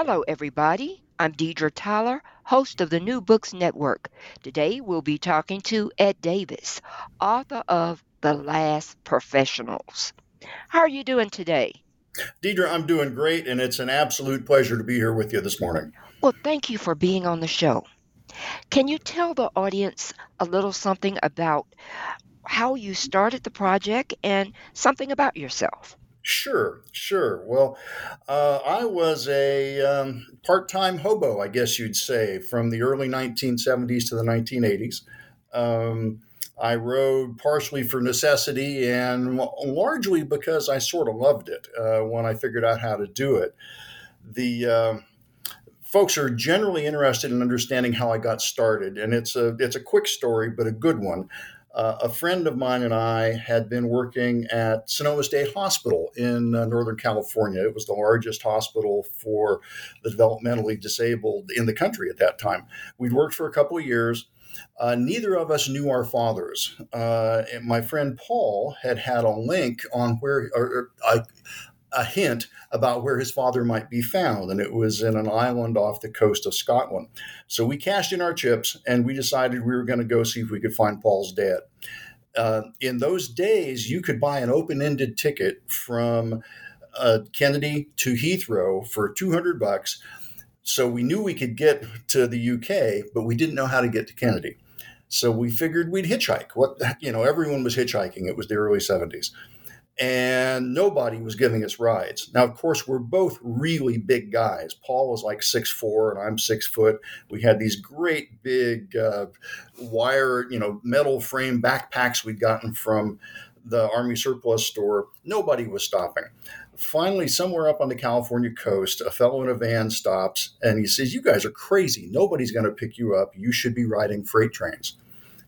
Hello, everybody. I'm Deidre Tyler, host of the New Books Network. Today we'll be talking to Ed Davis, author of The Last Professionals. How are you doing today? Deidre, I'm doing great, and it's an absolute pleasure to be here with you this morning. Well, thank you for being on the show. Can you tell the audience a little something about how you started the project and something about yourself? Sure, sure. Well, uh, I was a um, part time hobo, I guess you'd say, from the early 1970s to the 1980s. Um, I rode partially for necessity and largely because I sort of loved it uh, when I figured out how to do it. The uh, folks are generally interested in understanding how I got started, and it's a it's a quick story, but a good one. Uh, a friend of mine and I had been working at Sonoma State Hospital in uh, Northern California. It was the largest hospital for the developmentally disabled in the country at that time. We'd worked for a couple of years. Uh, neither of us knew our fathers. Uh, my friend Paul had had a link on where, or, or a hint about where his father might be found, and it was in an island off the coast of Scotland. So we cashed in our chips and we decided we were going to go see if we could find Paul's dad. Uh, in those days, you could buy an open ended ticket from uh, Kennedy to Heathrow for 200 bucks. So we knew we could get to the UK, but we didn't know how to get to Kennedy. So we figured we'd hitchhike. What you know, everyone was hitchhiking. It was the early 70s and nobody was giving us rides. Now, of course, we're both really big guys. Paul was like six four, and I'm six foot. We had these great big uh, wire, you know, metal frame backpacks we'd gotten from the Army surplus store. Nobody was stopping. Finally, somewhere up on the California coast, a fellow in a van stops and he says, You guys are crazy. Nobody's going to pick you up. You should be riding freight trains.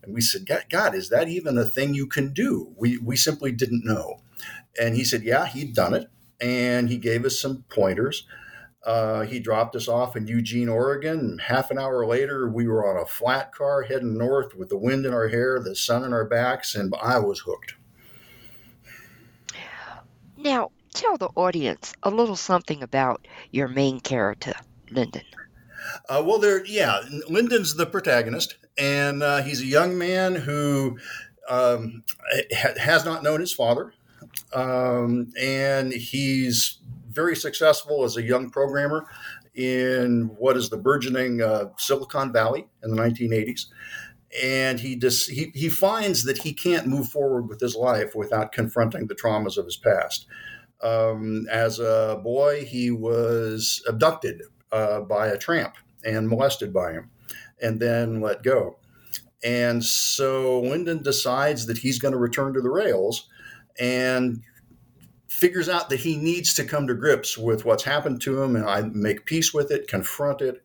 And we said, God, is that even a thing you can do? We, we simply didn't know. And he said, yeah, he'd done it. And he gave us some pointers. Uh, he dropped us off in Eugene, Oregon. Half an hour later, we were on a flat car heading north with the wind in our hair, the sun in our backs, and I was hooked. Now, tell the audience a little something about your main character, Lyndon. Uh, well, there, yeah, Lyndon's the protagonist, and uh, he's a young man who um, ha- has not known his father um, and he's very successful as a young programmer in what is the burgeoning uh, Silicon Valley in the 1980s. And he, dis- he he finds that he can't move forward with his life without confronting the traumas of his past. Um, as a boy, he was abducted uh, by a tramp and molested by him, and then let go. And so Lyndon decides that he's going to return to the rails and figures out that he needs to come to grips with what's happened to him and I make peace with it, confront it.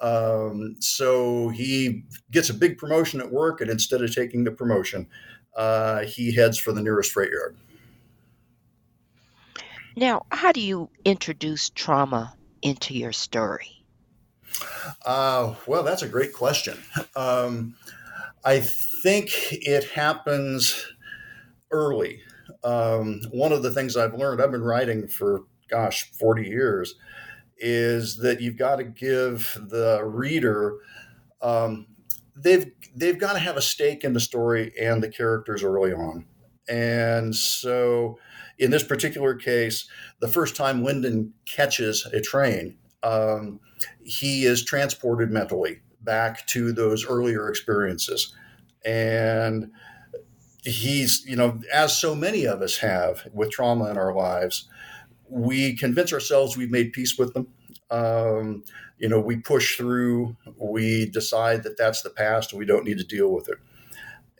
Um, so he gets a big promotion at work, and instead of taking the promotion, uh, he heads for the nearest freight yard. Now, how do you introduce trauma into your story? Uh, well, that's a great question. Um, I think it happens early. Um, one of the things I've learned, I've been writing for, gosh, 40 years, is that you've got to give the reader, um, they've, they've got to have a stake in the story and the characters early on. And so in this particular case, the first time Lyndon catches a train, um, he is transported mentally back to those earlier experiences. And he's, you know, as so many of us have with trauma in our lives, we convince ourselves we've made peace with them. Um, you know, we push through, we decide that that's the past and we don't need to deal with it.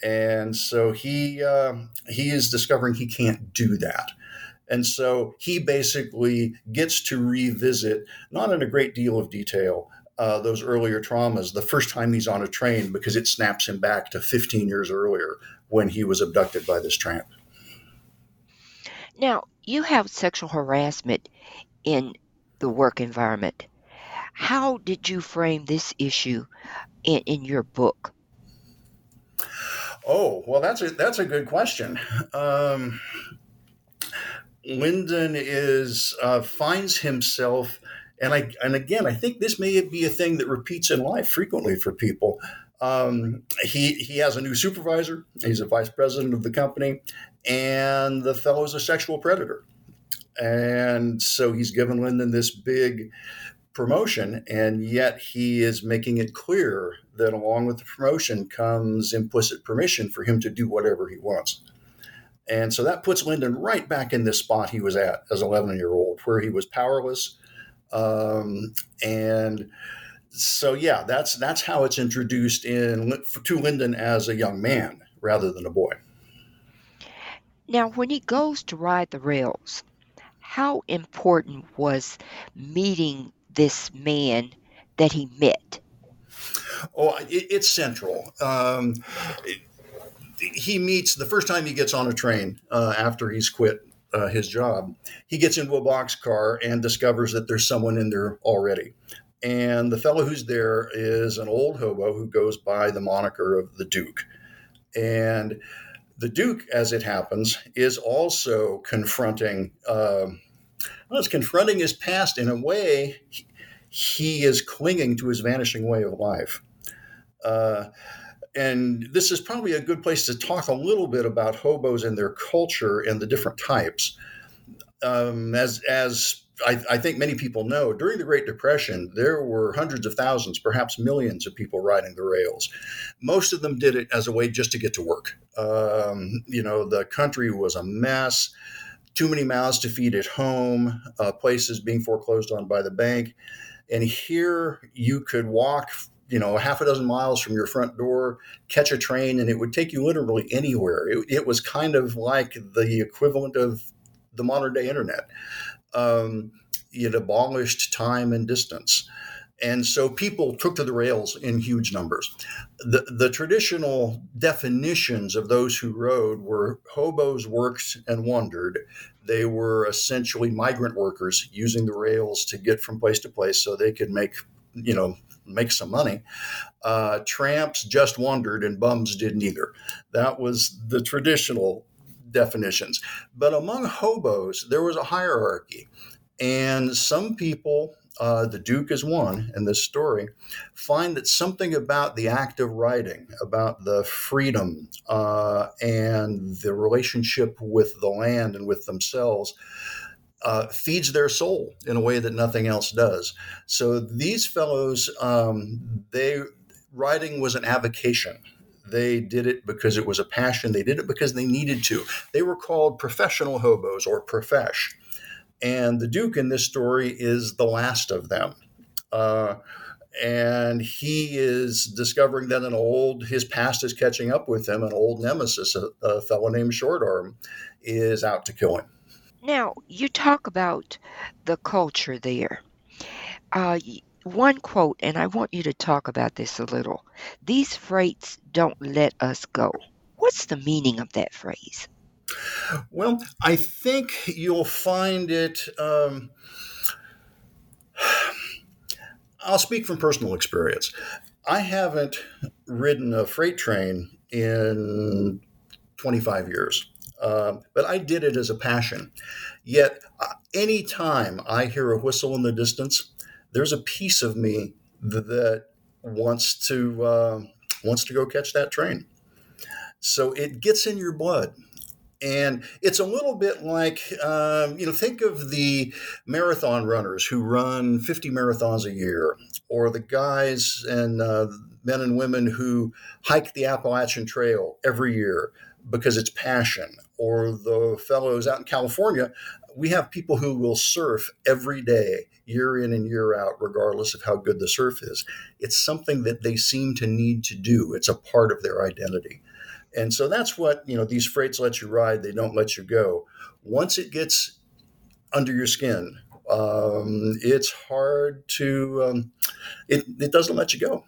And so he uh, he is discovering he can't do that. And so he basically gets to revisit, not in a great deal of detail, uh, those earlier traumas the first time he's on a train because it snaps him back to 15 years earlier when he was abducted by this tramp. Now, you have sexual harassment in the work environment. How did you frame this issue in, in your book? Oh, well, that's a that's a good question. Um, Lyndon is uh, finds himself, and I and again, I think this may be a thing that repeats in life frequently for people. Um, he he has a new supervisor. He's a vice president of the company, and the fellow is a sexual predator. And so he's given Lyndon this big promotion, and yet he is making it clear that along with the promotion comes implicit permission for him to do whatever he wants. And so that puts Lyndon right back in this spot he was at as 11 year old, where he was powerless. Um, and so, yeah, that's that's how it's introduced in to Lyndon as a young man rather than a boy. Now, when he goes to ride the rails, how important was meeting this man that he met? Oh, it, it's central. Um, it, he meets the first time he gets on a train uh, after he's quit uh, his job. He gets into a boxcar and discovers that there's someone in there already. And the fellow who's there is an old hobo who goes by the moniker of the Duke. And the Duke, as it happens, is also confronting. Um, well, it's confronting his past in a way. He, he is clinging to his vanishing way of life. Uh, and this is probably a good place to talk a little bit about hobos and their culture and the different types. Um, as as I, I, think many people know, during the Great Depression, there were hundreds of thousands, perhaps millions of people riding the rails. Most of them did it as a way just to get to work. Um, you know, the country was a mess, too many mouths to feed at home, uh, places being foreclosed on by the bank. And here you could walk you know, half a dozen miles from your front door, catch a train, and it would take you literally anywhere. It, it was kind of like the equivalent of the modern day internet. Um, it abolished time and distance. And so people took to the rails in huge numbers. The, the traditional definitions of those who rode were hobos worked and wandered. They were essentially migrant workers using the rails to get from place to place so they could make, you know, make some money. Uh, tramps just wandered and bums didn't either. That was the traditional definitions. But among hobos, there was a hierarchy. And some people, uh, the Duke is one in this story, find that something about the act of writing, about the freedom uh, and the relationship with the land and with themselves, uh, feeds their soul in a way that nothing else does. So these fellows, um, they writing was an avocation. They did it because it was a passion. They did it because they needed to. They were called professional hobos or profesh. And the Duke in this story is the last of them. Uh, and he is discovering that an old his past is catching up with him. An old nemesis, a, a fellow named Short Arm, is out to kill him. Now, you talk about the culture there. Uh, one quote, and I want you to talk about this a little. These freights don't let us go. What's the meaning of that phrase? Well, I think you'll find it. Um, I'll speak from personal experience. I haven't ridden a freight train in 25 years, uh, but I did it as a passion. Yet, uh, anytime I hear a whistle in the distance, there's a piece of me that, that wants to uh, wants to go catch that train. So it gets in your blood. And it's a little bit like, um, you know, think of the marathon runners who run 50 marathons a year, or the guys and uh, men and women who hike the Appalachian Trail every year because it's passion, or the fellows out in California. We have people who will surf every day, year in and year out, regardless of how good the surf is. It's something that they seem to need to do, it's a part of their identity. And so that's what, you know, these freights let you ride, they don't let you go. Once it gets under your skin, um, it's hard to, um, it, it doesn't let you go.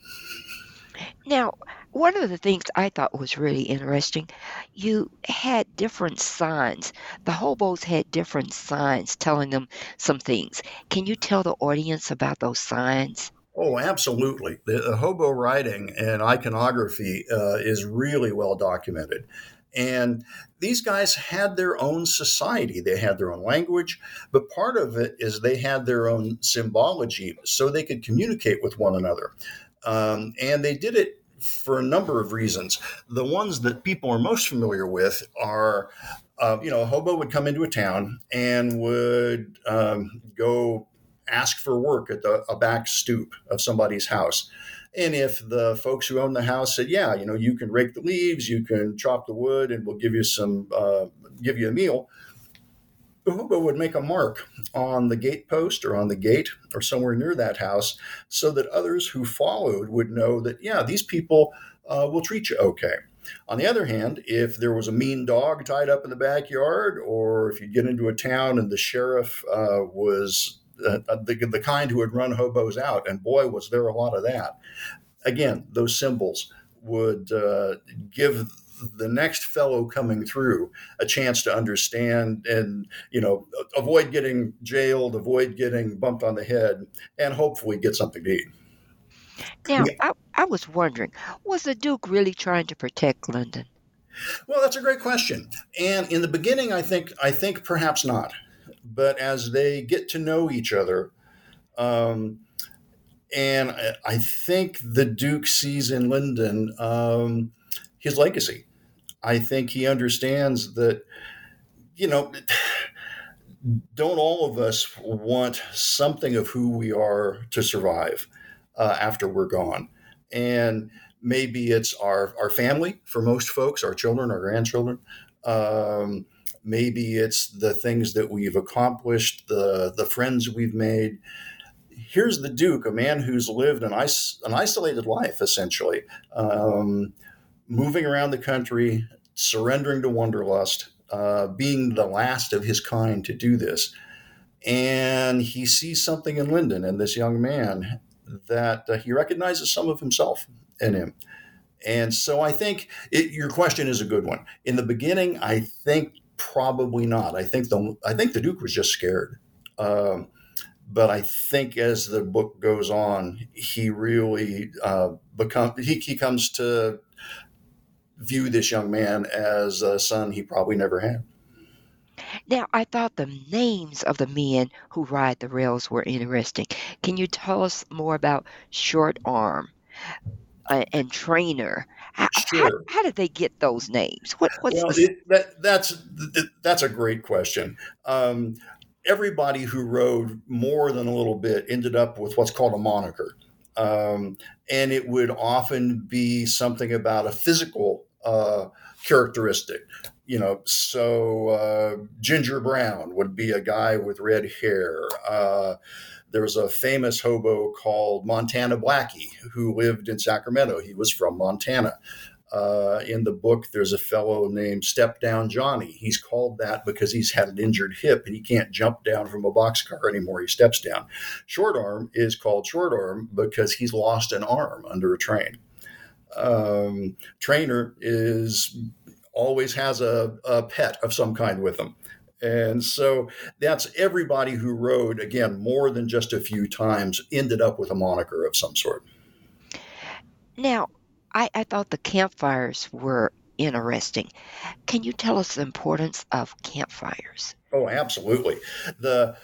Now, one of the things I thought was really interesting, you had different signs. The hobos had different signs telling them some things. Can you tell the audience about those signs? Oh, absolutely. The, the hobo writing and iconography uh, is really well documented. And these guys had their own society. They had their own language, but part of it is they had their own symbology so they could communicate with one another. Um, and they did it for a number of reasons. The ones that people are most familiar with are, uh, you know, a hobo would come into a town and would um, go ask for work at the a back stoop of somebody's house. And if the folks who own the house said, "Yeah, you know, you can rake the leaves, you can chop the wood, and we'll give you some, uh, give you a meal," hobo would make a mark on the gatepost or on the gate or somewhere near that house, so that others who followed would know that, yeah, these people uh, will treat you okay. On the other hand, if there was a mean dog tied up in the backyard, or if you get into a town and the sheriff uh, was uh, the, the kind who would run hobos out, and boy, was there a lot of that. Again, those symbols would uh, give the next fellow coming through a chance to understand and you know avoid getting jailed avoid getting bumped on the head and hopefully get something to eat. Now yeah. I, I was wondering was the duke really trying to protect Lyndon? Well that's a great question. And in the beginning i think i think perhaps not. But as they get to know each other, um, and I think the Duke sees in Lyndon um, his legacy. I think he understands that, you know, don't all of us want something of who we are to survive uh, after we're gone? And maybe it's our, our family for most folks, our children, our grandchildren. Um, maybe it's the things that we've accomplished, the the friends we've made. Here's the Duke, a man who's lived an, is- an isolated life, essentially, um, moving around the country, surrendering to wanderlust, uh, being the last of his kind to do this. And he sees something in Lyndon and this young man that uh, he recognizes some of himself in him. And so I think it, your question is a good one. In the beginning, I think Probably not. I think the I think the Duke was just scared. Um, but I think as the book goes on, he really uh, become he, he comes to view this young man as a son he probably never had. Now, I thought the names of the men who ride the rails were interesting. Can you tell us more about Short Arm uh, and Trainer how, sure. how, how, did they get those names? What, what's well, it, that, that's that's a great question. Um, everybody who rode more than a little bit ended up with what's called a moniker, um, and it would often be something about a physical uh, characteristic. You know, so uh, Ginger Brown would be a guy with red hair. Uh, there's a famous hobo called Montana Blackie who lived in Sacramento. He was from Montana. Uh, in the book, there's a fellow named Step Down Johnny. He's called that because he's had an injured hip and he can't jump down from a boxcar anymore. He steps down. Short Arm is called Short Arm because he's lost an arm under a train. Um, trainer is always has a, a pet of some kind with them. And so that's everybody who rode, again, more than just a few times, ended up with a moniker of some sort. Now, I, I thought the campfires were interesting. Can you tell us the importance of campfires? Oh, absolutely. The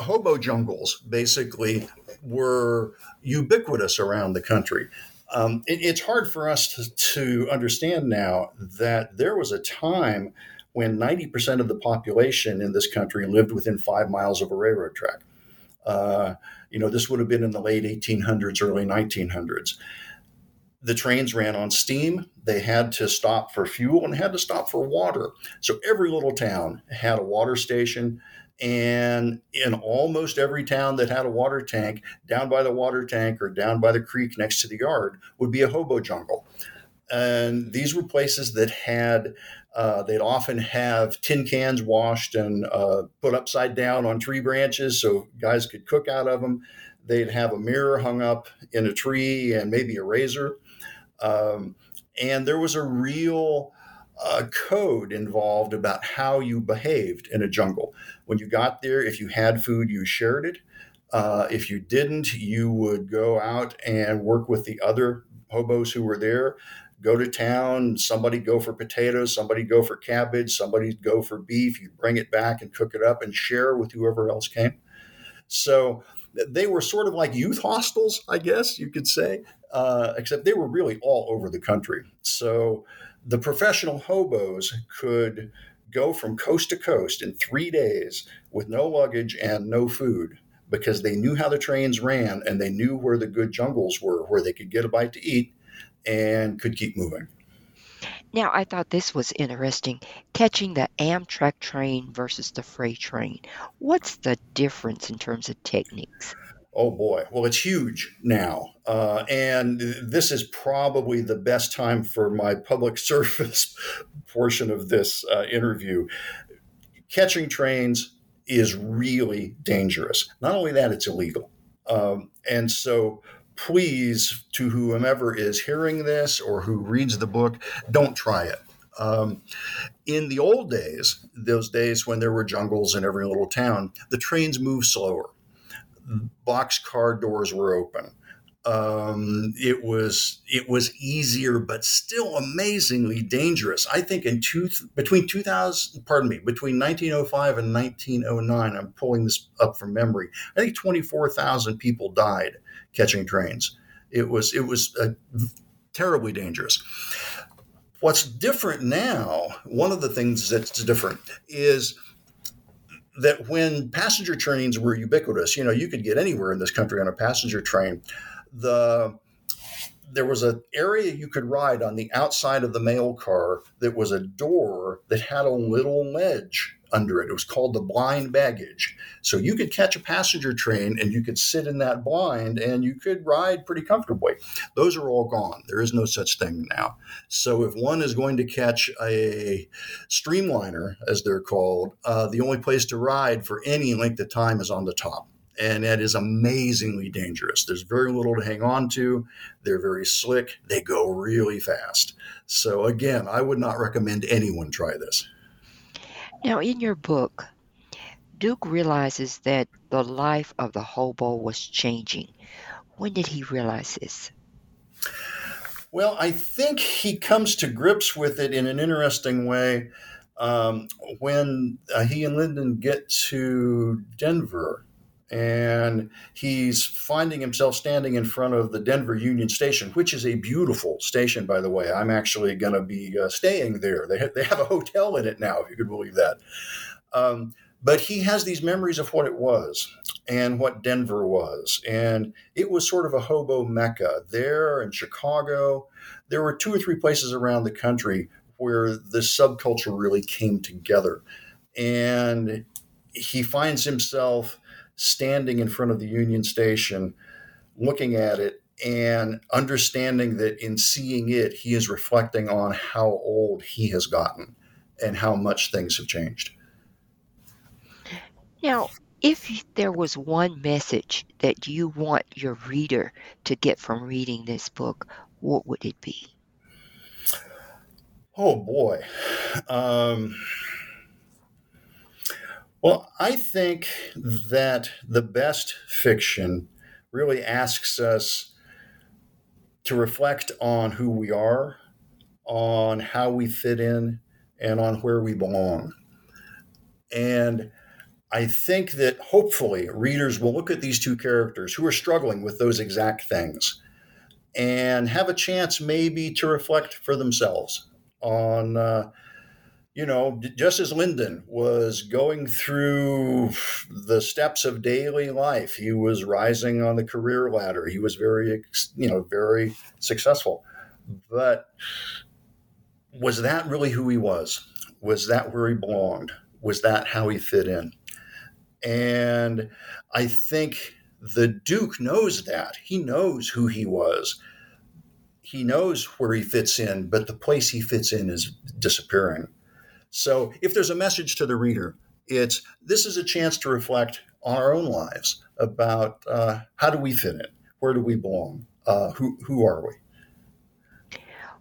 hobo jungles basically were ubiquitous around the country. Um, it, it's hard for us to, to understand now that there was a time when 90% of the population in this country lived within five miles of a railroad track. Uh, you know, this would have been in the late 1800s, early 1900s. The trains ran on steam. They had to stop for fuel and had to stop for water. So every little town had a water station. And in almost every town that had a water tank, down by the water tank or down by the creek next to the yard would be a hobo jungle. And these were places that had uh, they'd often have tin cans washed and uh, put upside down on tree branches so guys could cook out of them. They'd have a mirror hung up in a tree and maybe a razor. Um, and there was a real uh, code involved about how you behaved in a jungle. When you got there, if you had food, you shared it. Uh, if you didn't, you would go out and work with the other hobos who were there go to town, somebody go for potatoes, somebody go for cabbage, somebody go for beef. You bring it back and cook it up and share with whoever else came. So they were sort of like youth hostels, I guess you could say, uh, except they were really all over the country. So the professional hobos could go from coast to coast in three days with no luggage and no food because they knew how the trains ran and they knew where the good jungles were, where they could get a bite to eat and could keep moving. Now, I thought this was interesting catching the Amtrak train versus the freight train. What's the difference in terms of techniques? Oh boy. Well, it's huge now. Uh, and this is probably the best time for my public service portion of this uh, interview. Catching trains is really dangerous. Not only that, it's illegal. Um, and so please, to whomever is hearing this or who reads the book, don't try it. Um, in the old days, those days when there were jungles in every little town, the trains moved slower. Box car doors were open. Um, it was it was easier, but still amazingly dangerous. I think in two between 2000, pardon me, between 1905 and 1909, I'm pulling this up from memory. I think 24,000 people died catching trains. It was it was uh, terribly dangerous. What's different now? One of the things that's different is that when passenger trains were ubiquitous, you know, you could get anywhere in this country on a passenger train. The there was an area you could ride on the outside of the mail car that was a door that had a little ledge under it. It was called the blind baggage. So you could catch a passenger train and you could sit in that blind and you could ride pretty comfortably. Those are all gone. There is no such thing now. So if one is going to catch a streamliner, as they're called, uh, the only place to ride for any length of time is on the top and that is amazingly dangerous. There's very little to hang on to. They're very slick. They go really fast. So again, I would not recommend anyone try this. Now, in your book, Duke realizes that the life of the hobo was changing. When did he realize this? Well, I think he comes to grips with it in an interesting way um, when uh, he and Lyndon get to Denver and he's finding himself standing in front of the Denver Union Station, which is a beautiful station, by the way. I'm actually going to be uh, staying there. They have, they have a hotel in it now, if you could believe that. Um, but he has these memories of what it was and what Denver was. And it was sort of a hobo mecca. There in Chicago, there were two or three places around the country where the subculture really came together. And he finds himself standing in front of the Union Station, looking at it and understanding that in seeing it, he is reflecting on how old he has gotten and how much things have changed. Now, if there was one message that you want your reader to get from reading this book, what would it be? Oh boy. Um, well, I think that the best fiction really asks us to reflect on who we are, on how we fit in, and on where we belong. And I think that hopefully readers will look at these two characters who are struggling with those exact things and have a chance maybe to reflect for themselves on, uh, you know, just as Lyndon was going through the steps of daily life, he was rising on the career ladder. He was very, you know, very successful. But was that really who he was? Was that where he belonged? Was that how he fit in? And I think the Duke knows that. He knows who he was. He knows where he fits in, but the place he fits in is disappearing. So if there's a message to the reader, it's this is a chance to reflect on our own lives about uh, how do we fit in? Where do we belong? Uh, who, who are we?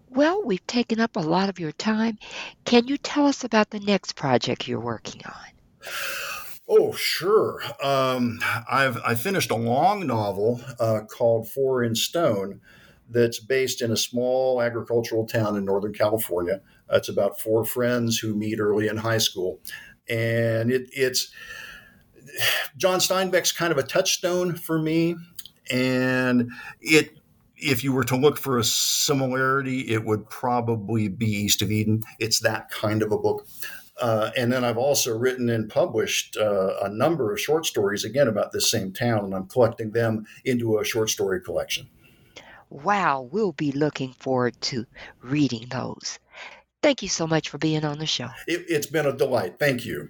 Well, we've taken up a lot of your time. Can you tell us about the next project you're working on? Oh, sure. Um, I've I finished a long novel uh, called Four in Stone that's based in a small agricultural town in Northern California. It's about four friends who meet early in high school, and it, it's John Steinbeck's kind of a touchstone for me, and it if you were to look for a similarity, it would probably be East of Eden. It's that kind of a book. Uh, and then I've also written and published uh, a number of short stories, again, about this same town, and I'm collecting them into a short story collection. Wow, we'll be looking forward to reading those. Thank you so much for being on the show. It, it's been a delight. Thank you.